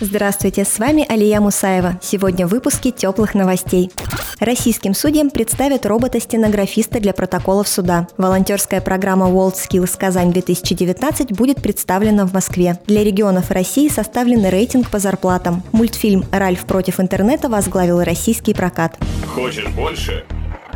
Здравствуйте, с вами Алия Мусаева. Сегодня в выпуске теплых новостей. Российским судьям представят робота-стенографиста для протоколов суда. Волонтерская программа World Skills Казань-2019 будет представлена в Москве. Для регионов России составлен рейтинг по зарплатам. Мультфильм «Ральф против интернета» возглавил российский прокат. Хочешь больше?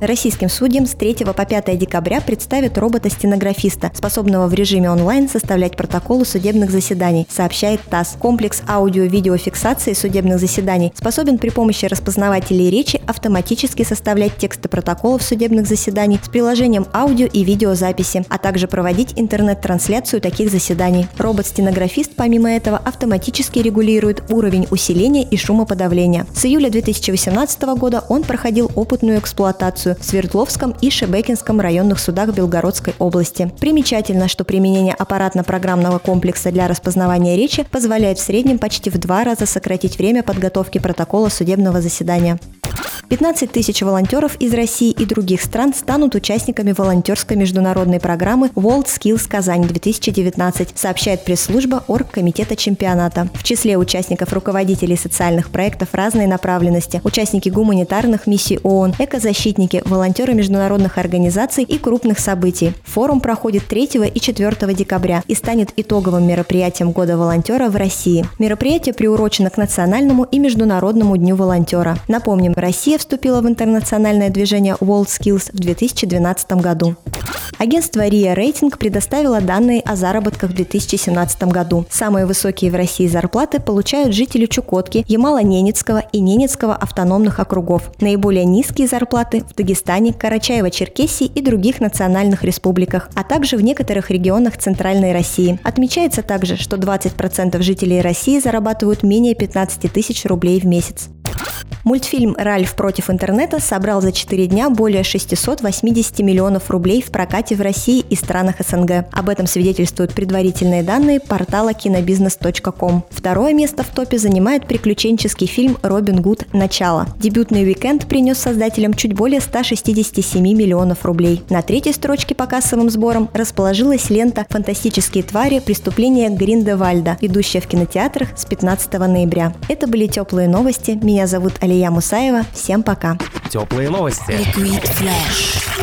Российским судьям с 3 по 5 декабря представят робота-стенографиста, способного в режиме онлайн составлять протоколы судебных заседаний, сообщает ТАСС. Комплекс аудио-видеофиксации судебных заседаний способен при помощи распознавателей речи автоматически составлять тексты протоколов судебных заседаний с приложением аудио и видеозаписи, а также проводить интернет-трансляцию таких заседаний. Робот-стенографист, помимо этого, автоматически регулирует уровень усиления и шумоподавления. С июля 2018 года он проходил опытную эксплуатацию в Свердловском и Шебекинском районных судах Белгородской области. Примечательно, что применение аппаратно-программного комплекса для распознавания речи позволяет в среднем почти в два раза сократить время подготовки протокола судебного заседания. 15 тысяч волонтеров из России и других стран станут участниками волонтерской международной программы World Skills Казань-2019, сообщает пресс-служба Оргкомитета чемпионата. В числе участников руководителей социальных проектов разной направленности, участники гуманитарных миссий ООН, экозащитники, волонтеры международных организаций и крупных событий. Форум проходит 3 и 4 декабря и станет итоговым мероприятием Года волонтера в России. Мероприятие приурочено к национальному и международному дню волонтера. Напомним, Россия вступила в интернациональное движение World Skills в 2012 году. Агентство RIA Рейтинг предоставило данные о заработках в 2017 году. Самые высокие в России зарплаты получают жители Чукотки, Ямало-Ненецкого и Ненецкого автономных округов. Наиболее низкие зарплаты в Дагестане, Карачаево-Черкесии и других национальных республиках, а также в некоторых регионах Центральной России. Отмечается также, что 20% жителей России зарабатывают менее 15 тысяч рублей в месяц. Мультфильм «Ральф против интернета» собрал за 4 дня более 680 миллионов рублей в прокате в России и странах СНГ. Об этом свидетельствуют предварительные данные портала кинобизнес.ком. Второе место в топе занимает приключенческий фильм «Робин Гуд. Начало». Дебютный уикенд принес создателям чуть более 167 миллионов рублей. На третьей строчке по кассовым сборам расположилась лента «Фантастические твари. Преступления Гриндевальда», идущая в кинотеатрах с 15 ноября. Это были теплые новости. Меня зовут Алия Мусаева. Всем пока. Теплые новости. Liquid Flash.